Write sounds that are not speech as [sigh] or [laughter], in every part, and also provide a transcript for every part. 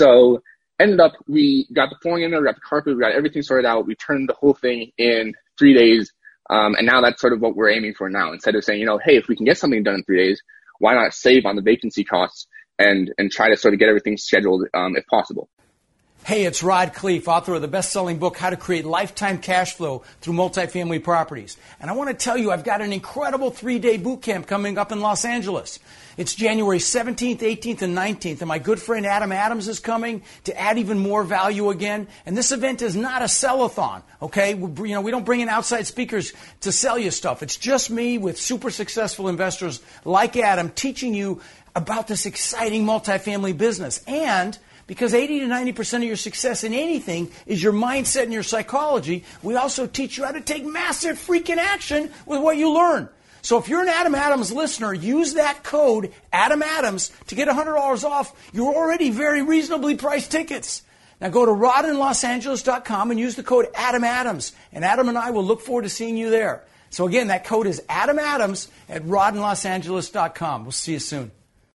So ended up, we got the flooring in there, we got the carpet, we got everything sorted out. We turned the whole thing in three days. Um, and now that's sort of what we're aiming for now. Instead of saying, you know, hey, if we can get something done in three days, why not save on the vacancy costs and, and try to sort of get everything scheduled um, if possible. Hey, it's Rod Khleif, author of the best selling book, How to Create Lifetime Cash Flow Through Multifamily Properties. And I want to tell you, I've got an incredible three day boot camp coming up in Los Angeles. It's January 17th, 18th, and 19th, and my good friend Adam Adams is coming to add even more value again. And this event is not a sellathon, okay? We, you know, we don't bring in outside speakers to sell you stuff. It's just me with super successful investors like Adam teaching you about this exciting multifamily business. And because 80 to 90% of your success in anything is your mindset and your psychology, we also teach you how to take massive freaking action with what you learn. So if you're an Adam Adams listener, use that code Adam Adams to get $100 off your already very reasonably priced tickets. Now go to rodinlosangeles.com and use the code Adam Adams, and Adam and I will look forward to seeing you there. So again, that code is Adam Adams at rodinlosangeles.com. We'll see you soon.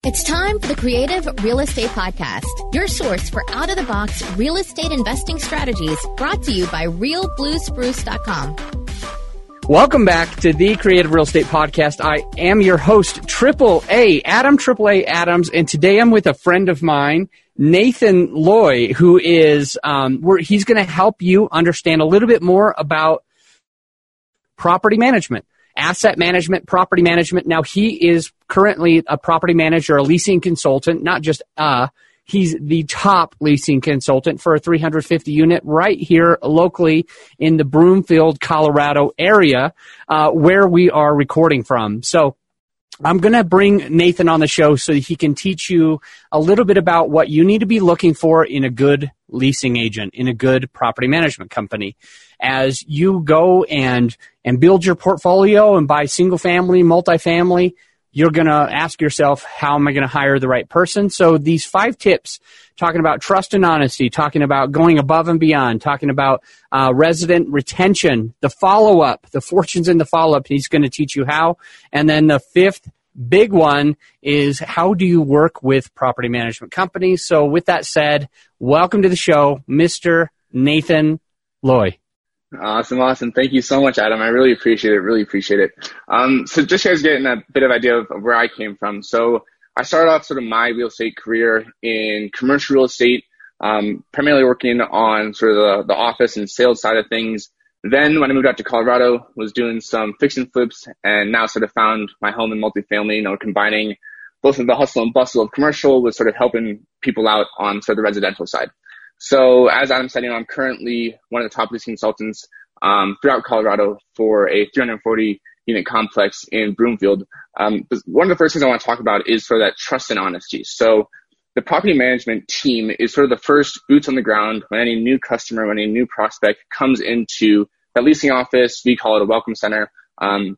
It's time for the Creative Real Estate Podcast, your source for out of the box real estate investing strategies brought to you by realbluespruce.com. Welcome back to the Creative Real Estate Podcast. I am your host, Triple A, Adam Triple A Adams, and today I'm with a friend of mine, Nathan Loy, who is, um, he's going to help you understand a little bit more about property management asset management, property management. Now he is currently a property manager, a leasing consultant, not just uh, he's the top leasing consultant for a 350 unit right here locally in the Broomfield, Colorado area, uh, where we are recording from. So I'm going to bring Nathan on the show so he can teach you a little bit about what you need to be looking for in a good leasing agent, in a good property management company. As you go and, and build your portfolio and buy single family, multifamily, you're going to ask yourself, how am I going to hire the right person? So these five tips, talking about trust and honesty, talking about going above and beyond, talking about uh, resident retention, the follow up, the fortunes in the follow up. He's going to teach you how. And then the fifth big one is how do you work with property management companies? So with that said, welcome to the show, Mr. Nathan Loy. Awesome, awesome. Thank you so much, Adam. I really appreciate it. Really appreciate it. Um, so just guys getting a bit of idea of, where I came from. So I started off sort of my real estate career in commercial real estate, um, primarily working on sort of the, the office and sales side of things. Then when I moved out to Colorado, was doing some fix and flips and now sort of found my home in multifamily, you know, combining both of the hustle and bustle of commercial with sort of helping people out on sort of the residential side. So as Adam said, you know, I'm currently one of the top leasing consultants um, throughout Colorado for a 340 unit complex in Broomfield. Um, one of the first things I want to talk about is sort of that trust and honesty. So the property management team is sort of the first boots on the ground when any new customer, when any new prospect comes into that leasing office. We call it a welcome center. Um,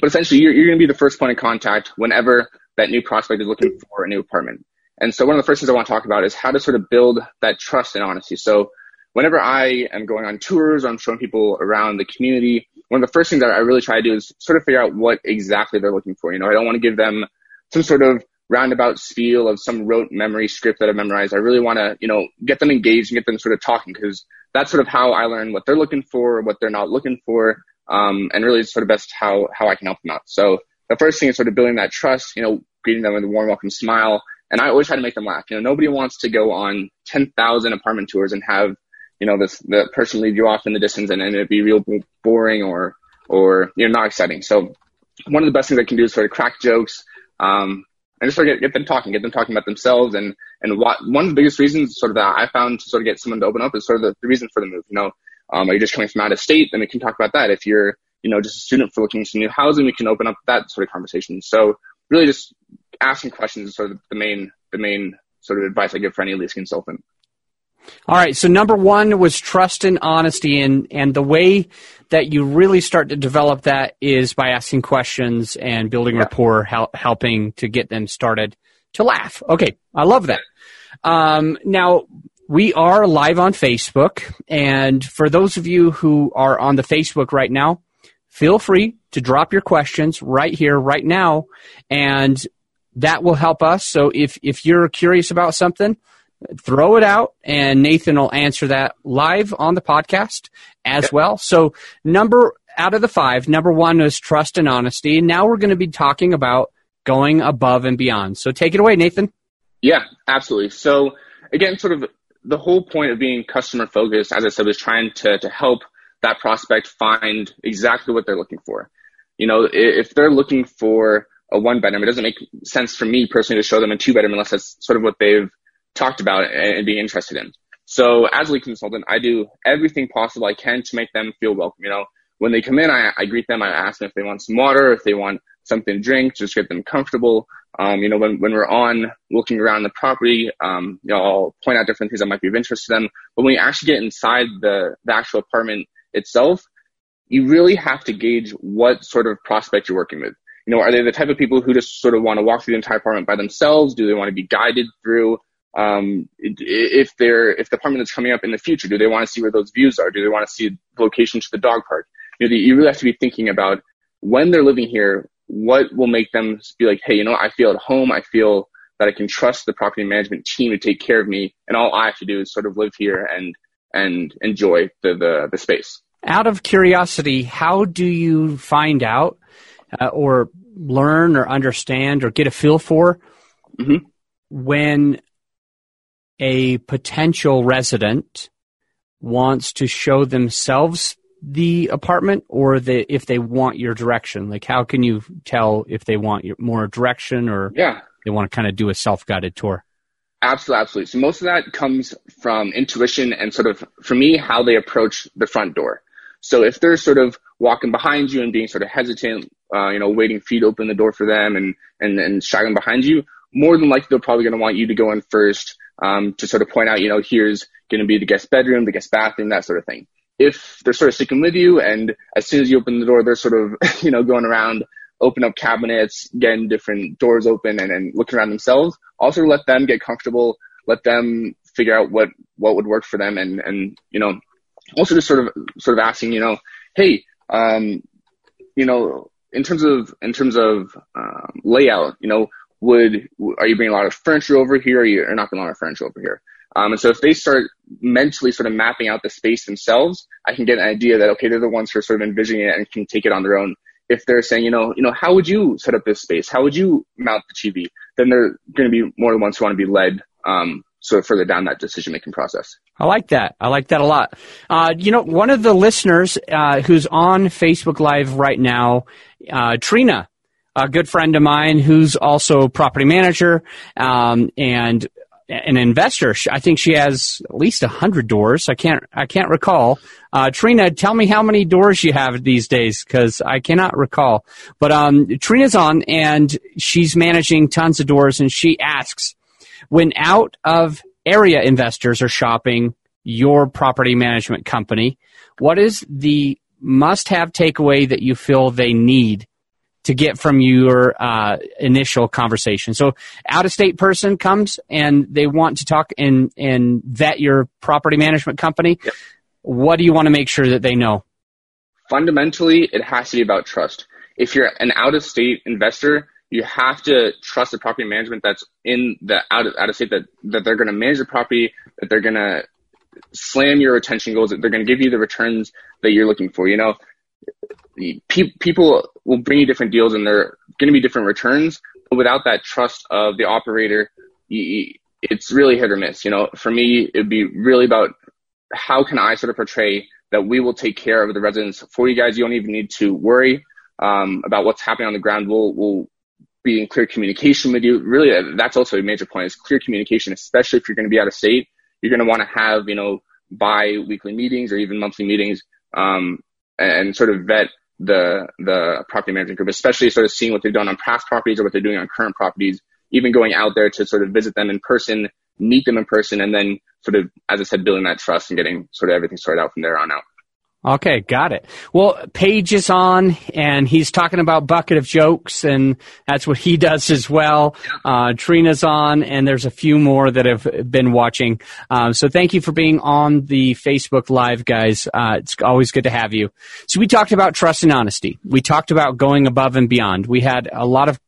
but essentially, you're, you're going to be the first point of contact whenever that new prospect is looking for a new apartment. And so one of the first things I want to talk about is how to sort of build that trust and honesty. So whenever I am going on tours or I'm showing people around the community, one of the first things that I really try to do is sort of figure out what exactly they're looking for. You know, I don't want to give them some sort of roundabout spiel of some rote memory script that I've memorized. I really want to, you know, get them engaged and get them sort of talking because that's sort of how I learn what they're looking for, what they're not looking for, um, and really sort of best how, how I can help them out. So the first thing is sort of building that trust, you know, greeting them with a warm welcome smile, and I always try to make them laugh. You know, nobody wants to go on 10,000 apartment tours and have, you know, this, the person leave you off in the distance and, and it be real boring or, or, you know, not exciting. So one of the best things I can do is sort of crack jokes, um, and just sort of get, get them talking, get them talking about themselves and, and what, one of the biggest reasons sort of that I found to sort of get someone to open up is sort of the, the reason for the move. You know, um, are you just coming from out of state? Then we can talk about that. If you're, you know, just a student for looking for new housing, we can open up that sort of conversation. So really just asking questions is sort of the main the main sort of advice I give for any lease consultant. All right. So number one was trust and honesty, and and the way that you really start to develop that is by asking questions and building yeah. rapport, hel- helping to get them started to laugh. Okay, I love that. Um, now we are live on Facebook, and for those of you who are on the Facebook right now, feel free to drop your questions right here, right now, and that will help us. So if, if you're curious about something, throw it out, and Nathan will answer that live on the podcast as well. So, number out of the five, number one is trust and honesty. And now we're going to be talking about going above and beyond. So, take it away, Nathan. Yeah, absolutely. So, again, sort of the whole point of being customer focused, as I said, is trying to, to help that prospect find exactly what they're looking for. You know, if they're looking for a one bedroom, it doesn't make sense for me personally to show them a two bedroom unless that's sort of what they've talked about and, being interested in. So as a lead consultant, I do everything possible I can to make them feel welcome. You know, when they come in, I, I greet them. I ask them if they want some water, if they want something to drink, just get them comfortable. Um, you know, when, when we're on looking around the property, um, you know, I'll point out different things that might be of interest to them. But when you actually get inside the, the actual apartment itself, you really have to gauge what sort of prospect you're working with. You know, are they the type of people who just sort of want to walk through the entire apartment by themselves? Do they want to be guided through? Um, if they're, if the apartment is coming up in the future, do they want to see where those views are? Do they want to see the location to the dog park? You know, you really have to be thinking about when they're living here, what will make them be like, hey, you know, I feel at home. I feel that I can trust the property management team to take care of me, and all I have to do is sort of live here and and enjoy the the, the space. Out of curiosity, how do you find out uh, or learn or understand or get a feel for mm-hmm. when a potential resident wants to show themselves the apartment or the if they want your direction. Like how can you tell if they want your more direction or yeah. they want to kind of do a self-guided tour? Absolutely absolutely. So most of that comes from intuition and sort of for me how they approach the front door. So if they're sort of walking behind you and being sort of hesitant uh, you know waiting feet open the door for them and and and shagging behind you more than likely they're probably going to want you to go in first um, to sort of point out you know here's going to be the guest bedroom the guest bathroom that sort of thing if they're sort of sticking with you and as soon as you open the door, they're sort of, [laughs] you know, going around, open up cabinets, getting different doors open and, and looking around themselves. Also let them get comfortable, let them figure out what, what would work for them and, and, you know, also just sort of, sort of asking, you know, hey, um, you know, in terms of, in terms of, um, layout, you know, would, are you bringing a lot of furniture over here? Or you, are not bringing a lot of furniture over here? Um, and so if they start mentally sort of mapping out the space themselves, I can get an idea that, okay, they're the ones who are sort of envisioning it and can take it on their own. If they're saying, you know, you know, how would you set up this space? How would you mount the TV? Then they're going to be more the ones who want to be led, um, of further down that decision making process. I like that. I like that a lot. Uh, you know, one of the listeners uh, who's on Facebook Live right now, uh, Trina, a good friend of mine who's also property manager um, and an investor. I think she has at least hundred doors. I can't I can't recall. Uh, Trina, tell me how many doors you have these days because I cannot recall. But um, Trina's on and she's managing tons of doors, and she asks, when out of area investors are shopping your property management company, what is the must-have takeaway that you feel they need to get from your uh, initial conversation. So, out of state person comes and they want to talk and and vet your property management company. Yep. What do you want to make sure that they know? Fundamentally, it has to be about trust. If you're an out of state investor, you have to trust the property management that's in the out of, out of state that, that they're going to manage the property, that they're going to slam your retention goals, that they're going to give you the returns that you're looking for. You know, pe- people will bring you different deals and they're going to be different returns. But without that trust of the operator, you, it's really hit or miss. You know, for me, it'd be really about how can I sort of portray that we will take care of the residents for you guys. You don't even need to worry um, about what's happening on the ground. We'll, we'll be in clear communication with you. Really, that's also a major point is clear communication, especially if you're going to be out of state. You're going to want to have, you know, bi-weekly meetings or even monthly meetings um, and sort of vet the the property management group, especially sort of seeing what they've done on past properties or what they're doing on current properties, even going out there to sort of visit them in person, meet them in person, and then sort of, as I said, building that trust and getting sort of everything sorted out from there on out. Okay, got it. Well, Paige is on, and he's talking about bucket of jokes, and that's what he [laughs] does as well. Uh, Trina's on, and there's a few more that have been watching. Um, so thank you for being on the Facebook Live, guys. Uh, it's always good to have you. So we talked about trust and honesty. We talked about going above and beyond. We had a lot of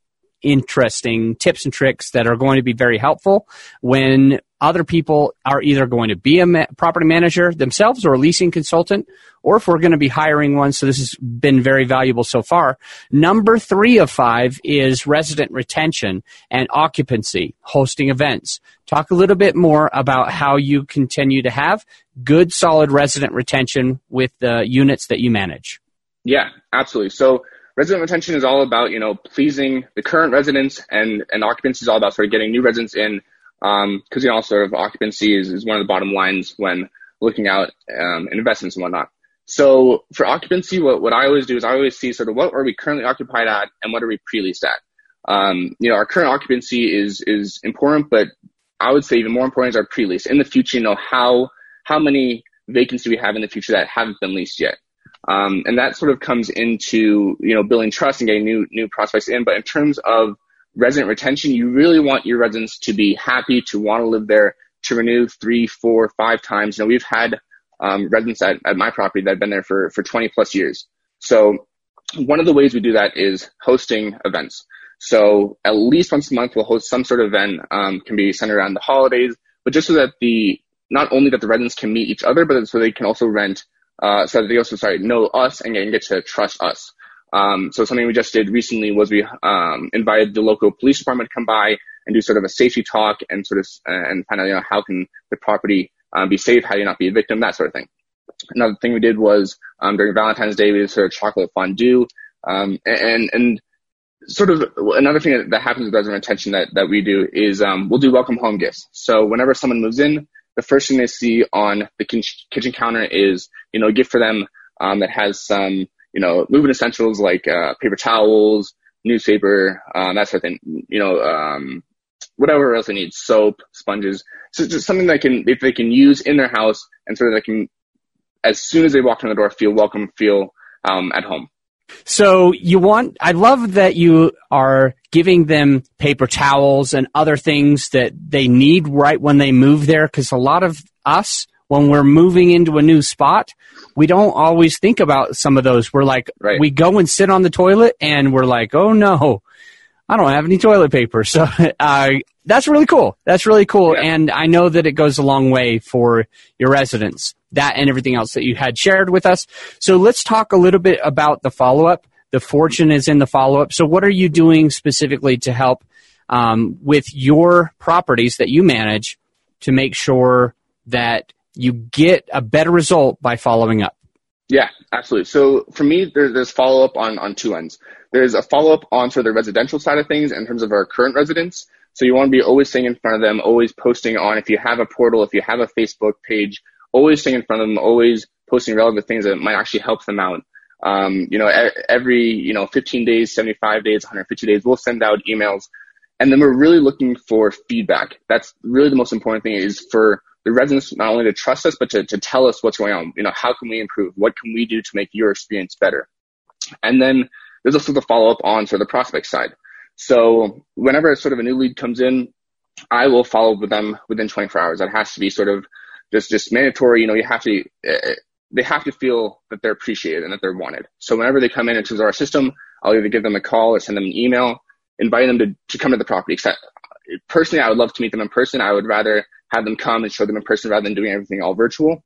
interesting tips and tricks that are going to be very helpful when other people are either going to be a ma- property manager themselves or a leasing consultant, or if we're going to be hiring one. So this has been very valuable so far. Number three of five is resident retention and occupancy, hosting events. Talk a little bit more about how you continue to have good, solid resident retention with the units that you manage. Yeah, absolutely. So resident retention is all about, you know, pleasing the current residents and, and occupancy is all about sort of getting new residents in um, cause you know, sort of occupancy is, is one of the bottom lines when looking out, um, investments and whatnot. So for occupancy, what, what I always do is I always see sort of what are we currently occupied at and what are we pre-leased at? Um, you know, our current occupancy is, is important, but I would say even more important is our pre-lease. In the future, you know, how, how many vacancies we have in the future that haven't been leased yet. Um, and that sort of comes into, you know, building trust and getting new, new prospects in. But in terms of resident retention, you really want your residents to be happy, to want to live there, to renew three, four, five times. You know, we've had um, residents at, at my property that have been there for, for 20 plus years. So one of the ways we do that is hosting events. So at least once a month, we'll host some sort of event, um, can be centered around the holidays, but just so that the, not only that the residents can meet each other, but so they can also rent, uh, so that they also, sorry, know us and and get to trust us. Um, so something we just did recently was we um, invited the local police department to come by and do sort of a safety talk and sort of and find out you know how can the property um, be safe, how do you not be a victim, that sort of thing. Another thing we did was um, during Valentine's Day we did sort of chocolate fondue um, and and sort of another thing that, happens with resident retention that that we do is um, we'll do welcome home gifts. So whenever someone moves in, the first thing they see on the kitchen counter is you know a gift for them that has some you know, moving essentials like uh, paper towels, newspaper, um, that sort of thing. You know, um, whatever else they need, soap, sponges. So just something that can if they can use in their house and sort of they can, as soon as they walk in the door, feel welcome, feel um, at home. So you want, I love that you are giving them paper towels and other things that they need right when they move there because a lot of us, when we're moving into a new spot, we don't always think about some of those. We're like, right. we go and sit on the toilet and we're like, oh no, I don't have any toilet paper. [laughs] So uh, that's really cool. That's really cool. Yeah. And I know that it goes a long way for your residents, that and everything else that you had shared with us. So let's talk a little bit about the follow up. The fortune is in the follow up. So what are you doing specifically to help um, with your properties that you manage to make sure that you get a better result by following up. Yeah, absolutely. So for me, there's, there's follow up on, on two ends. There's a follow up on of the residential side of things in terms of our current residents. So you want to be always staying in front of them, always posting on, if you have a portal, if you have a Facebook page, always staying in front of them, always posting relevant things that might actually help them out. Um, you know, every, you know, 15 days, 75 days, 150 days, we'll send out emails. And then we're really looking for feedback. That's really the most important thing is for the residents not only to trust us, but to, to tell us what's going on. You know, how can we improve? What can we do to make your experience better? And then there's also the follow up on sort of the prospect side. So whenever sort of a new lead comes in, I will follow up with them within 24 hours. That has to be sort of just, just mandatory. You know, you have to, uh, they have to feel that they're appreciated and that they're wanted. So whenever they come in into our system, I'll either give them a call or send them an email, inviting them to, to come to the property. Personally, I would love to meet them in person. I would rather have them come and show them in person rather than doing everything all virtual.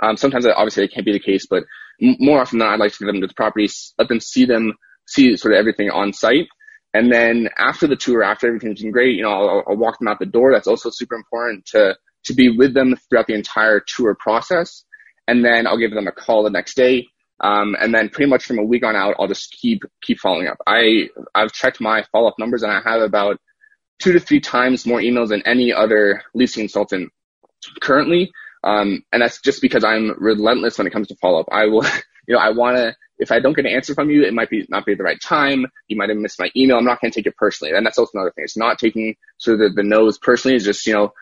Um, sometimes obviously it can't be the case, but m- more often than not, I'd like to get them to the property, let them see them, see sort of everything on site. And then after the tour, after everything's been great, you know, I'll, I'll walk them out the door. That's also super important to, to be with them throughout the entire tour process. And then I'll give them a call the next day. Um, and then pretty much from a week on out, I'll just keep, keep following up. I, I've checked my follow up numbers and I have about two to three times more emails than any other leasing consultant currently. Um, and that's just because I'm relentless when it comes to follow up. I will, [laughs] you know, I want to, if I don't get an answer from you, it might be not be the right time. You might have missed my email. I'm not going to take it personally. And that's also another thing. It's not taking sort of the, the no's personally. It's just, you know,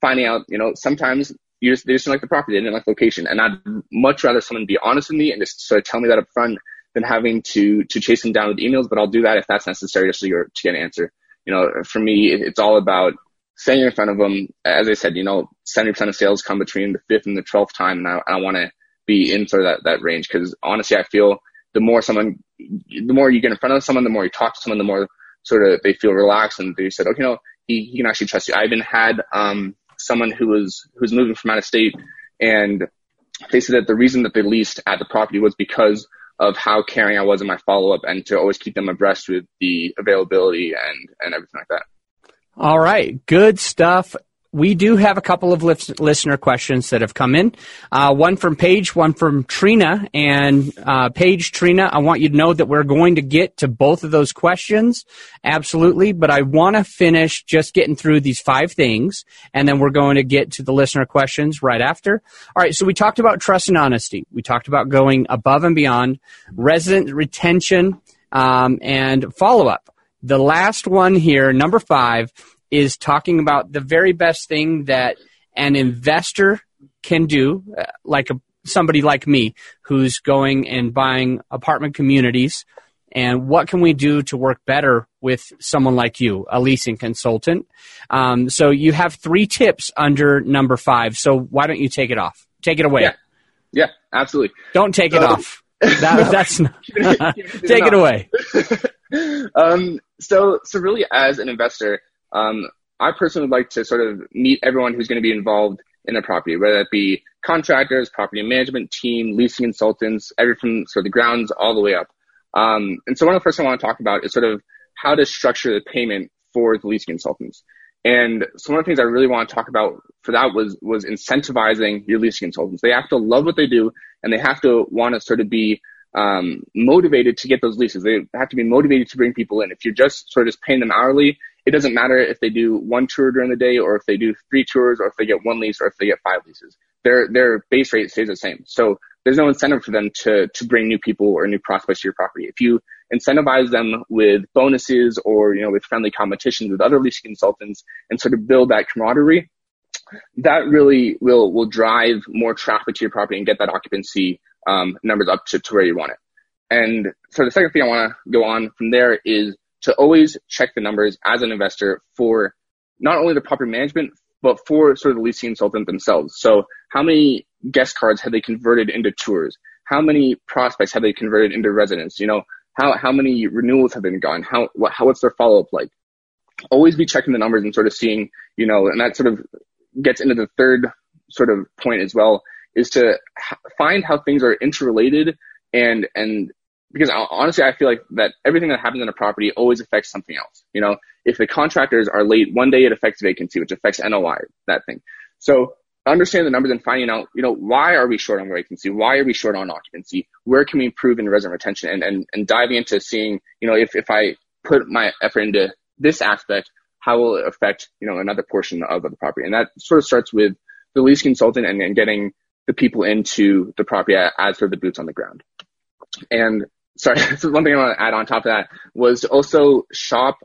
finding out, you know, sometimes you just, they just didn't like the property. They didn't like the location. And I'd much rather someone be honest with me and just sort of tell me that up front than having to, to chase them down with emails. But I'll do that if that's necessary just so you're, to get an answer you know, for me, it's all about staying in front of them. As I said, you know, 70% of sales come between the fifth and the 12th time. And I, I want to be in of that, that range. Cause honestly, I feel the more someone, the more you get in front of someone, the more you talk to someone, the more sort of they feel relaxed and they said, okay, you know, he, he can actually trust you. I even had, um, someone who was who was moving from out of state, and they said that the reason that they leased at the property was because of how caring I was in my follow up and to always keep them abreast with the availability and and everything like that. All right, good stuff we do have a couple of listener questions that have come in. Uh, one from Paige, one from Trina. And uh, Paige, Trina, I want you to know that we're going to get to both of those questions, absolutely. But I want to finish just getting through these five things, and then we're going to get to the listener questions right after. All right. So we talked about trust and honesty. We talked about going above and beyond, resident retention, um, and follow up. The last one here, number five, is talking about the very best thing that an investor can do, uh, like a, somebody like me who's going and buying apartment communities. And what can we do to work better with someone like you, a leasing consultant? Um, so you have three tips under number five. So why don't you take it off? Take it away. Yeah, yeah absolutely. Don't take it off. [laughs] That, that's not, [laughs] [laughs] take it away. um, so, so really, as an investor, um, I personally would like to sort of meet everyone who's going to be involved in a property, whether it be contractors, property management team, leasing consultants, everything from sort of the grounds all the way up. Um, and so one of the first I want to talk about is sort of how to structure the payment for the leasing consultants. And so one of the things I really want to talk about for that was was incentivizing your leasing consultants. They have to love what they do, and they have to want to sort of be um, motivated to get those leases. They have to be motivated to bring people in. If you're just sort of just paying them hourly, it doesn't matter if they do one tour during the day or if they do three tours or if they get one lease or if they get five leases. Their their base rate stays the same. So there's no incentive for them to to bring new people or new prospects to your property. If you incentivize them with bonuses or you know with friendly competitions with other leasing consultants and sort of build that camaraderie, that really will will drive more traffic to your property and get that occupancy um, numbers up to, to where you want it. And so the second thing I want to go on from there is to always check the numbers as an investor for not only the property management, but for sort of the leasing consultant themselves. So how many guest cards have they converted into tours? How many prospects have they converted into residents? You know, how, how many renewals have been gone? How, what, how, what's their follow up like? Always be checking the numbers and sort of seeing, you know, and that sort of gets into the third sort of point as well is to find how things are interrelated and, and because honestly, I feel like that everything that happens in a property always affects something else. You know, if the contractors are late, one day it affects vacancy, which affects NOI, that thing. So understand the numbers and finding out, you know, why are we short on vacancy? Why are we short on occupancy? Where can we improve in resident retention? And, and, and diving into seeing, you know, if, if I put my effort into this aspect, how will it affect, you know, another portion of the property? And that sort of starts with the lease consultant and, and getting the people into the property as for the boots on the ground. And sorry, [laughs] so one thing I want to add on top of that was also shop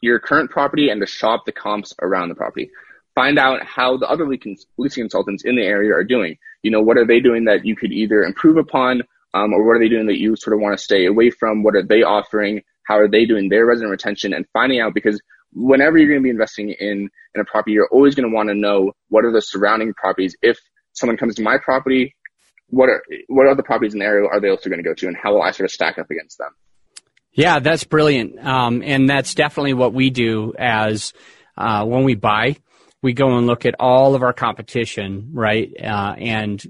your current property and to shop the comps around the property. Find out how the other leasing consultants in the area are doing. You know, what are they doing that you could either improve upon, um, or what are they doing that you sort of want to stay away from? What are they offering? How are they doing their resident retention? And finding out because whenever you're going to be investing in in a property, you're always going to want to know what are the surrounding properties. If someone comes to my property, what are what other properties in the area are they also going to go to, and how will I sort of stack up against them? Yeah, that's brilliant, um, and that's definitely what we do as uh, when we buy. We go and look at all of our competition, right? Uh, and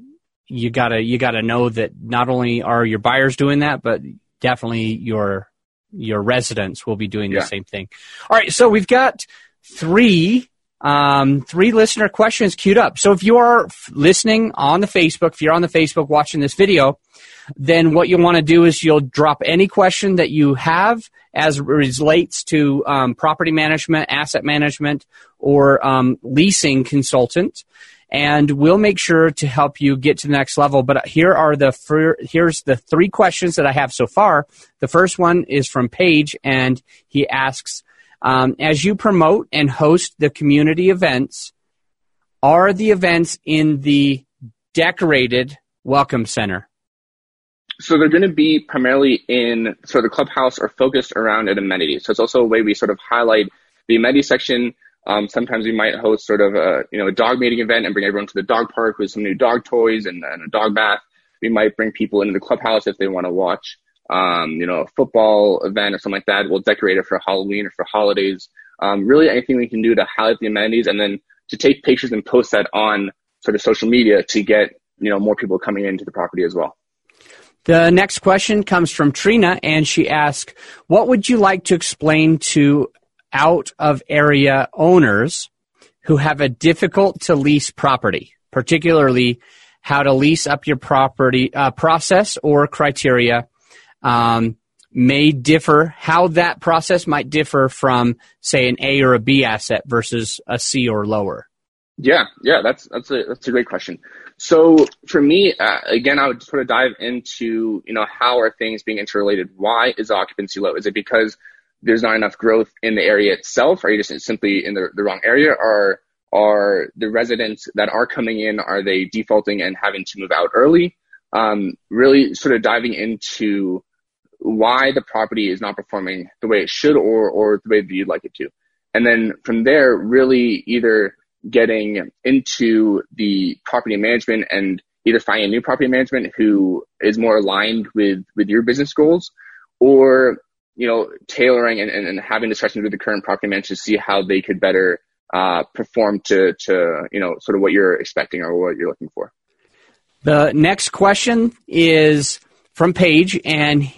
you gotta you gotta know that not only are your buyers doing that, but definitely your your residents will be doing yeah. the same thing. All right, so we've got three um, three listener questions queued up. So if you are listening on the Facebook, if you're on the Facebook watching this video, then what you'll want to do is you'll drop any question that you have as relates to um, property management, asset management, or um, leasing consultant, and we'll make sure to help you get to the next level. But here are the fir- here's the three questions that I have so far. The first one is from Paige, and he asks. Um, as you promote and host the community events, are the events in the decorated welcome center? So they're going to be primarily in sort of the clubhouse or focused around an amenity. So it's also a way we sort of highlight the amenity section. Um, sometimes we might host sort of a you know a dog meeting event and bring everyone to the dog park with some new dog toys and, and a dog bath. We might bring people into the clubhouse if they want to watch um, you know, a football event or something like that. We'll decorate it for Halloween or for holidays. Um, really anything we can do to highlight the amenities and then to take pictures and post that on sort of social media to get you know more people coming into the property as well. The next question comes from Trina, and she asks, "What would you like to explain to out of area owners who have a difficult to lease property, particularly how to lease up your property uh, process or criteria um, may differ, how that process might differ from, say, an A or a B asset versus a C or lower? Yeah, yeah, that's that's a that's a great question. So for me, uh, again, I would sort of dive into you know how are things being interrelated? Why is occupancy low? Is it because there's not enough growth in the area itself? Are you just simply in the, the wrong area? Or are the residents that are coming in, are they defaulting and having to move out early? Um, really sort of diving into why the property is not performing the way it should or, or the way that you'd like it to. And then from there, really either getting into the property management and either finding a new property management who is more aligned with, with your business goals or you know, tailoring and, and, and having discussions with the current property managers to see how they could better uh, perform to, to, you know, sort of what you're expecting or what you're looking for. The next question is from Paige, and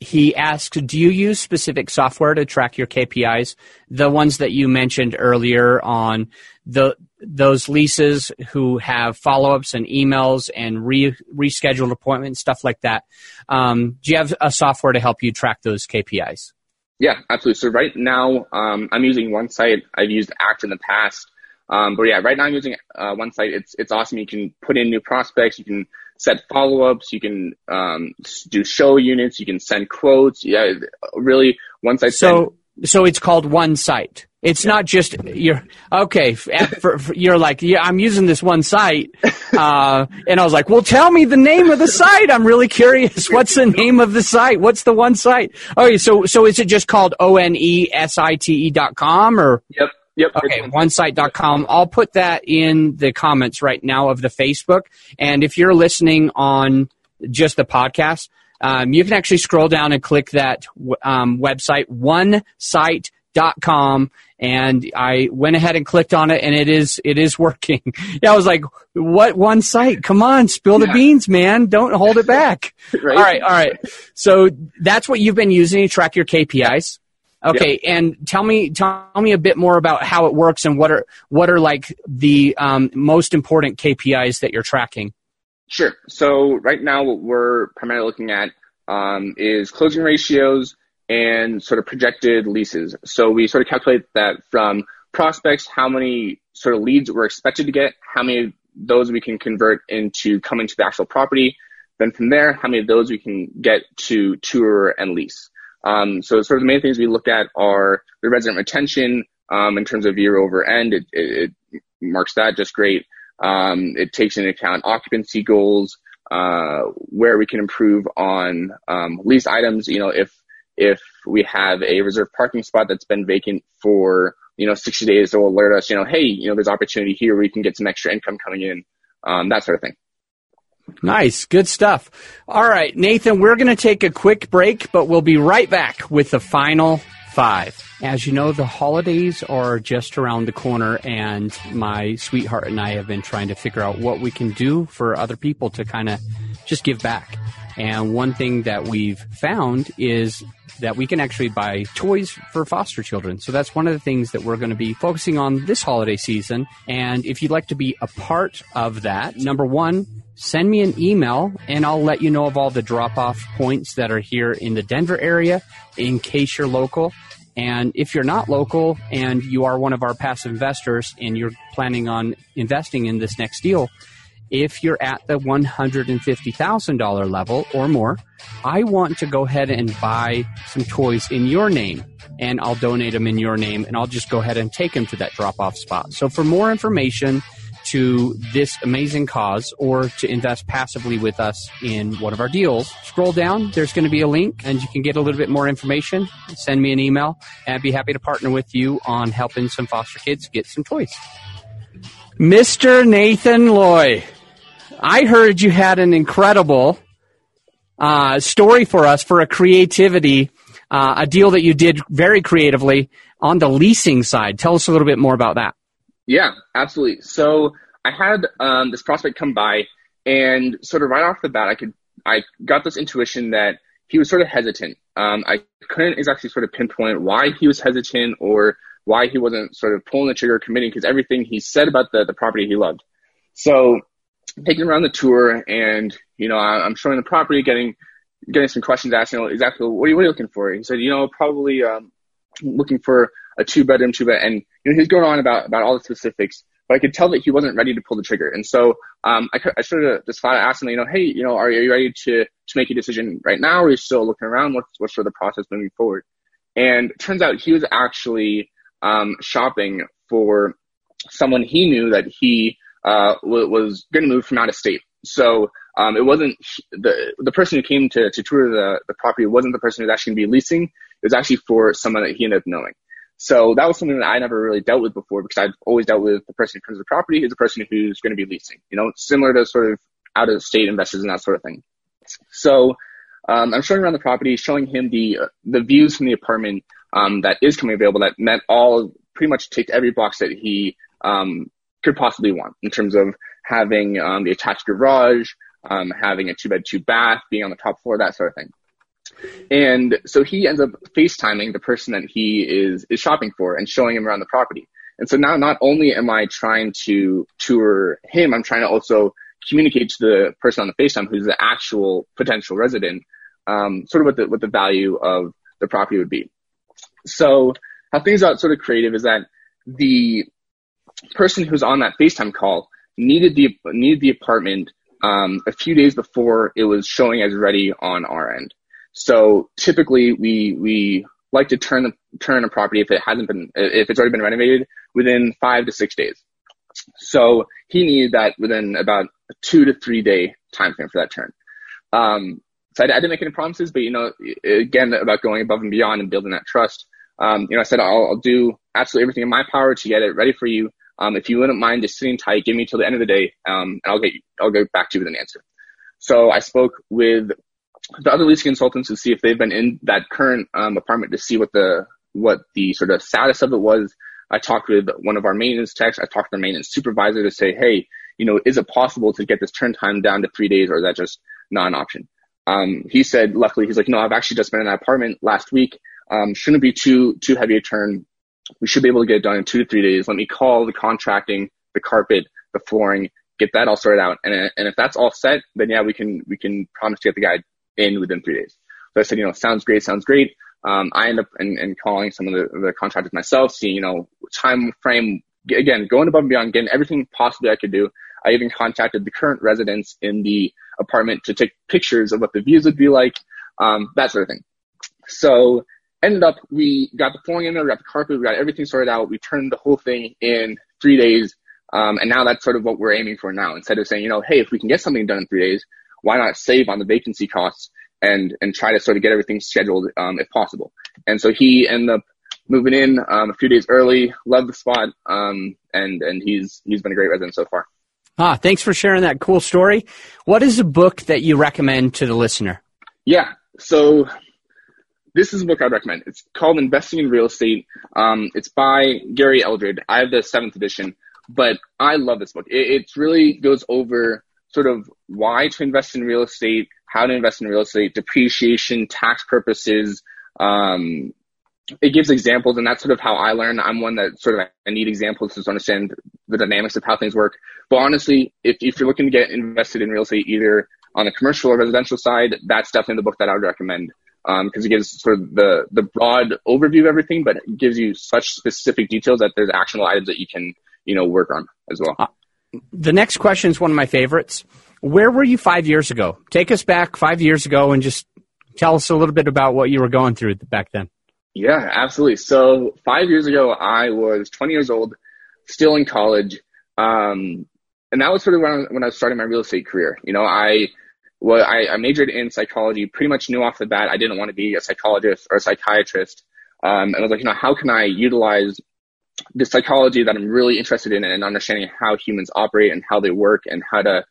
he asks, do you use specific software to track your KPIs? The ones that you mentioned earlier on the those leases who have follow-ups and emails and re, rescheduled appointments, stuff like that. Um, do you have a software to help you track those KPIs? Yeah, absolutely. So right now, um, I'm using one site. I've used Act in the past. Um, but yeah, right now I'm using uh, OneSite. It's, it's awesome. You can put in new prospects. You can set follow-ups. You can um, do show units. You can send quotes. Yeah, really, OneSite. So, so it's called one site. It's not just you're okay. For, for, you're like, yeah, I'm using this one site, [laughs] uh, and I was like, well, tell me the name of the site. I'm really curious. What's the name of the site? What's the one site? Okay, so so is it just called O N E S I T E dot com or? Yep. Yep. Okay, onesite.com. I'll put that in the comments right now of the Facebook. And if you're listening on just the podcast, um, you can actually scroll down and click that um, website, onesite.com and I went ahead and clicked on it, and it is it is working. [laughs] yeah, I was like, "What one site? Come on, spill the yeah. beans, man! Don't hold it back." [laughs] right. All right, all right. So that's what you've been using to track your KPIs. Okay, yep. and tell me tell me a bit more about how it works and what are what are like the um, most important KPIs that you're tracking. Sure. So right now, what we're primarily looking at um, is closing ratios, and sort of projected leases. So we sort of calculate that from prospects, how many sort of leads we're expected to get, how many of those we can convert into coming to the actual property. Then from there, how many of those we can get to tour and lease. Um, so sort of the main things we look at are the resident retention um, in terms of year over end. It, it, it marks that just great. Um, it takes into account occupancy goals, uh, where we can improve on um, lease items. You know, if if we have a reserved parking spot that's been vacant for, you know, 60 days, it will alert us, you know, hey, you know, there's opportunity here where can get some extra income coming in, um, that sort of thing. Nice. Good stuff. All right, Nathan, we're going to take a quick break, but we'll be right back with the final five. As you know, the holidays are just around the corner, and my sweetheart and I have been trying to figure out what we can do for other people to kind of just give back. And one thing that we've found is that we can actually buy toys for foster children. So that's one of the things that we're going to be focusing on this holiday season. And if you'd like to be a part of that, number one, send me an email and I'll let you know of all the drop off points that are here in the Denver area in case you're local. And if you're not local and you are one of our passive investors and you're planning on investing in this next deal, if you're at the $150,000 level or more, I want to go ahead and buy some toys in your name and I'll donate them in your name and I'll just go ahead and take them to that drop off spot. So for more information to this amazing cause or to invest passively with us in one of our deals, scroll down. There's going to be a link and you can get a little bit more information. Send me an email and I'd be happy to partner with you on helping some foster kids get some toys. Mr. Nathan Loy. I heard you had an incredible uh, story for us for a creativity, uh, a deal that you did very creatively on the leasing side. Tell us a little bit more about that. Yeah, absolutely. So I had um, this prospect come by, and sort of right off the bat, I could I got this intuition that he was sort of hesitant. Um, I couldn't exactly sort of pinpoint why he was hesitant or why he wasn't sort of pulling the trigger, committing, because everything he said about the the property he loved. So taking around the tour, and you know, I, I'm showing the property, getting getting some questions, asking exactly what are you, what are you looking for. He said, you know, probably um, looking for a two bedroom, two bed, and you know he's going on about about all the specifics, but I could tell that he wasn't ready to pull the trigger. And so um, I, I sort of just flat out asked him, you know, hey, you know, are you ready to to make a decision right now, or are you still looking around? What's what's sort of the process moving forward? And turns out he was actually um, shopping for someone he knew that he uh, w- was going to move from out of state. So um, it wasn't the the person who came to, to tour the, the property wasn't the person who was actually going to be leasing. It was actually for someone that he ended up knowing. So that was something that I never really dealt with before because I've always dealt with the person who comes to the property is the person who's going to be leasing, you know, similar to sort of out of state investors and that sort of thing. So, um, I'm showing around the property, showing him the, uh, the views from the apartment, um, that is coming available that met all, pretty much ticked every box that he, um, could possibly want in terms of having, um, the attached garage, um, having a two bed, two bath, being on the top floor, that sort of thing. And so he ends up FaceTiming the person that he is, is shopping for and showing him around the property. And so now not only am I trying to tour him, I'm trying to also communicate to the person on the FaceTime who's the actual potential resident, um, sort of what the, what the value of the property would be. So how things got sort of creative is that the person who's on that FaceTime call needed the, needed the apartment, um, a few days before it was showing as ready on our end. So typically we, we like to turn the, turn a property if it hasn't been, if it's already been renovated within five to six days. So he needed that within about a two to three day time frame for that turn. Um, so I, I, didn't make any promises, but you know, again, about going above and beyond and building that trust. Um, you know, I said I'll, I'll, do absolutely everything in my power to get it ready for you. Um, if you wouldn't mind just sitting tight, give me till the end of the day, um, and I'll get I'll go back to you with an answer. So I spoke with the other leasing consultants to see if they've been in that current um, apartment to see what the what the sort of status of it was. I talked with one of our maintenance techs. I talked to the maintenance supervisor to say, hey, you know, is it possible to get this turn time down to three days, or is that just not an option? Um, he said, luckily, he's like, no, I've actually just been in that apartment last week. Um, shouldn't be too too heavy a turn. We should be able to get it done in two to three days. Let me call the contracting, the carpet, the flooring, get that all sorted out. And and if that's all set, then yeah, we can we can promise to get the guy in within three days. So I said, you know, sounds great, sounds great. Um, I end up in, in calling some of the, the contractors myself, seeing, you know, time frame, again, going above and beyond, getting everything possibly I could do. I even contacted the current residents in the apartment to take pictures of what the views would be like, um, that sort of thing. So ended up, we got the flooring in there, we got the carpet, we got everything sorted out. We turned the whole thing in three days. Um, and now that's sort of what we're aiming for now. Instead of saying, you know, hey, if we can get something done in three days, why not save on the vacancy costs and and try to sort of get everything scheduled um, if possible. And so he ended up moving in um, a few days early, loved the spot, um, and and he's he's been a great resident so far. Ah, thanks for sharing that cool story. What is a book that you recommend to the listener? Yeah, so this is a book I'd recommend. It's called Investing in Real Estate. Um, it's by Gary Eldred. I have the seventh edition, but I love this book. It, it really goes over sort of why to invest in real estate, how to invest in real estate, depreciation, tax purposes. Um, it gives examples, and that's sort of how I learn. I'm one that sort of I need examples to understand the dynamics of how things work. But honestly, if, if you're looking to get invested in real estate, either on the commercial or residential side, that's definitely the book that I would recommend because um, it gives sort of the the broad overview of everything, but it gives you such specific details that there's actionable items that you can you know work on as well. The next question is one of my favorites. Where were you five years ago? Take us back five years ago and just tell us a little bit about what you were going through back then. Yeah, absolutely. So five years ago, I was 20 years old, still in college. Um, and that was sort of when I, when I was starting my real estate career. You know, I, well, I, I majored in psychology, pretty much knew off the bat I didn't want to be a psychologist or a psychiatrist. Um, and I was like, you know, how can I utilize the psychology that I'm really interested in and understanding how humans operate and how they work and how to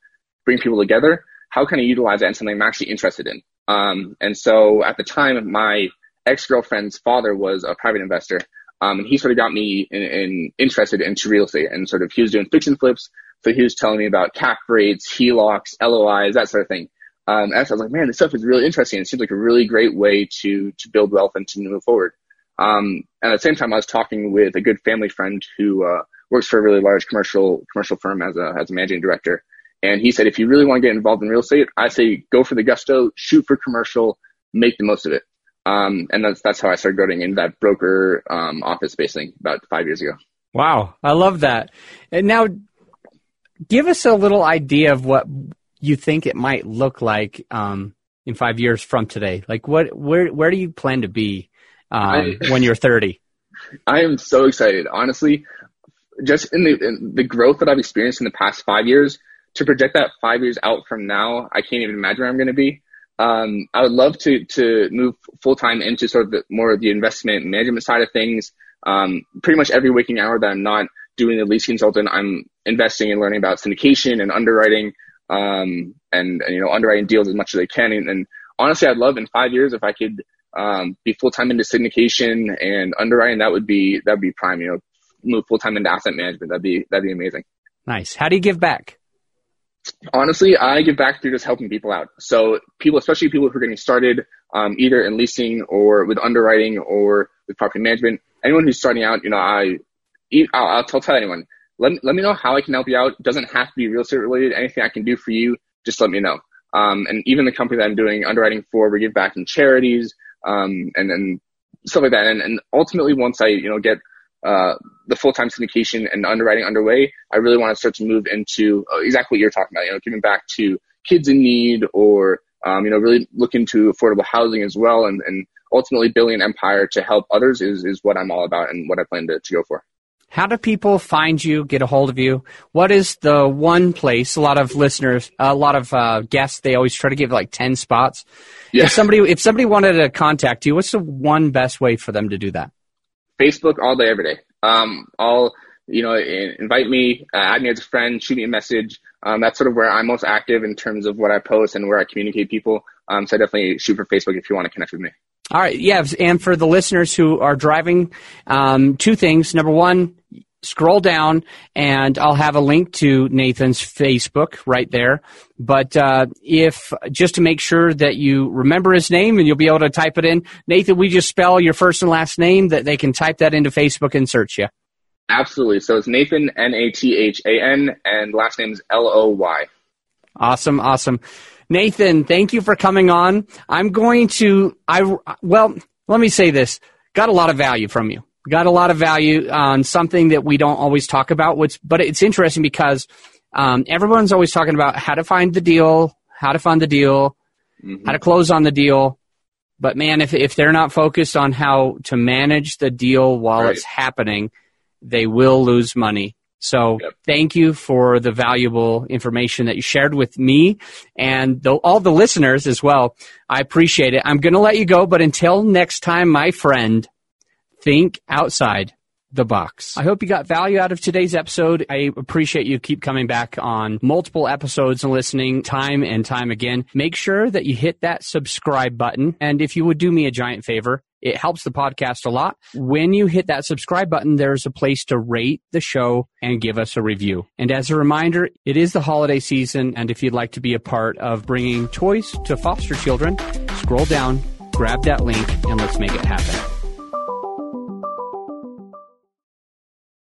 bring people together. How can I utilize that in something I'm actually interested in? Um, and so at the time, my ex-girlfriend's father was a private investor. Um, and he sort of got me in, in, interested into real estate and sort of he was doing fix and flips. So he was telling me about cap rates, HELOCs, LOIs, that sort of thing. Um, and so I was like, man, this stuff is really interesting. It seems like a really great way to, to build wealth and to move forward. Um, and at the same time, I was talking with a good family friend who, uh, works for a really large commercial, commercial firm as a, as a managing director. And he said, if you really want to get involved in real estate, I say go for the gusto, shoot for commercial, make the most of it. Um, and that's, that's how I started going in that broker, um, office space thing about five years ago. Wow. I love that. And now give us a little idea of what you think it might look like, um, in five years from today. Like what, where, where do you plan to be, um, I, when you're 30? [laughs] I am so excited. Honestly, just in the, in the growth that I've experienced in the past five years, to project that five years out from now, I can't even imagine where I'm going to be. Um, I would love to to move full time into sort of the, more of the investment management side of things. Um, pretty much every waking hour that I'm not doing the lease consultant, I'm investing and learning about syndication and underwriting, um, and, and, you know underwriting deals as much as I can. And, and honestly, I'd love in five years if I could um, be full time into syndication and underwriting. That would be that would be prime. You know, move full time into asset management. That'd be that'd be amazing. Nice. How do you give back? honestly, I give back through just helping people out. So people, especially people who are getting started, um, either in leasing or with underwriting or with property management, anyone who's starting out, you know, I, I'll, I'll tell, tell anyone, let me, let me know how I can help you out. It doesn't have to be real estate related. Anything I can do for you, just let me know. Um, and even the company that I'm doing underwriting for, we give back in charities, um, and then stuff like that. And, and ultimately, once I, you know, get uh, the full-time syndication and underwriting underway, I really want to start to move into uh, exactly what you're talking about, you know, giving back to kids in need or, um, you know, really look into affordable housing as well and, and ultimately building an empire to help others is, is what I'm all about and what I plan to, to go for. How do people find you, get a hold of you? What is the one place? A lot of listeners, a lot of uh, guests, they always try to give like ten spots. Yeah. If somebody, if somebody wanted to contact you, what's the one best way for them to do that? Facebook all day, every day. Um, I'll, you know, invite me, uh, add me as a friend, shoot me a message. Um, that's sort of where I'm most active in terms of what I post and where I communicate people. Um, so definitely shoot for Facebook if you want to connect with me. All right. Yeah. And for the listeners who are driving, um, two things. Number one, scroll down and I'll have a link to Nathan's Facebook right there. But uh, if just to make sure that you remember his name and you'll be able to type it in, Nathan, we just spell your first and last name that they can type that into Facebook and search you. Absolutely. So it's Nathan N A T H A N and last name is L O Y. Awesome, awesome. Nathan, thank you for coming on. I'm going to I well, let me say this. Got a lot of value from you got a lot of value on something that we don't always talk about. Which, but it's interesting because um, everyone's always talking about how to find the deal, how to fund the deal, mm-hmm. how to close on the deal. But man, if if they're not focused on how to manage the deal while right. it's happening, they will lose money. So yep. thank you for the valuable information that you shared with me and the, all the listeners as well. I appreciate it. I'm going to let you go, but until next time, my friend, think outside the box. I hope you got value out of today's episode. I appreciate you keep coming back on multiple episodes and listening time and time again. Make sure that you hit that subscribe button. And if you would do me a giant favor, it helps the podcast a lot. When you hit that subscribe button, there's a place to rate the show and give us a review. And as a reminder, it is the holiday season. And if you'd like to be a part of bringing toys to foster children, scroll down, grab that link, and let's make it happen.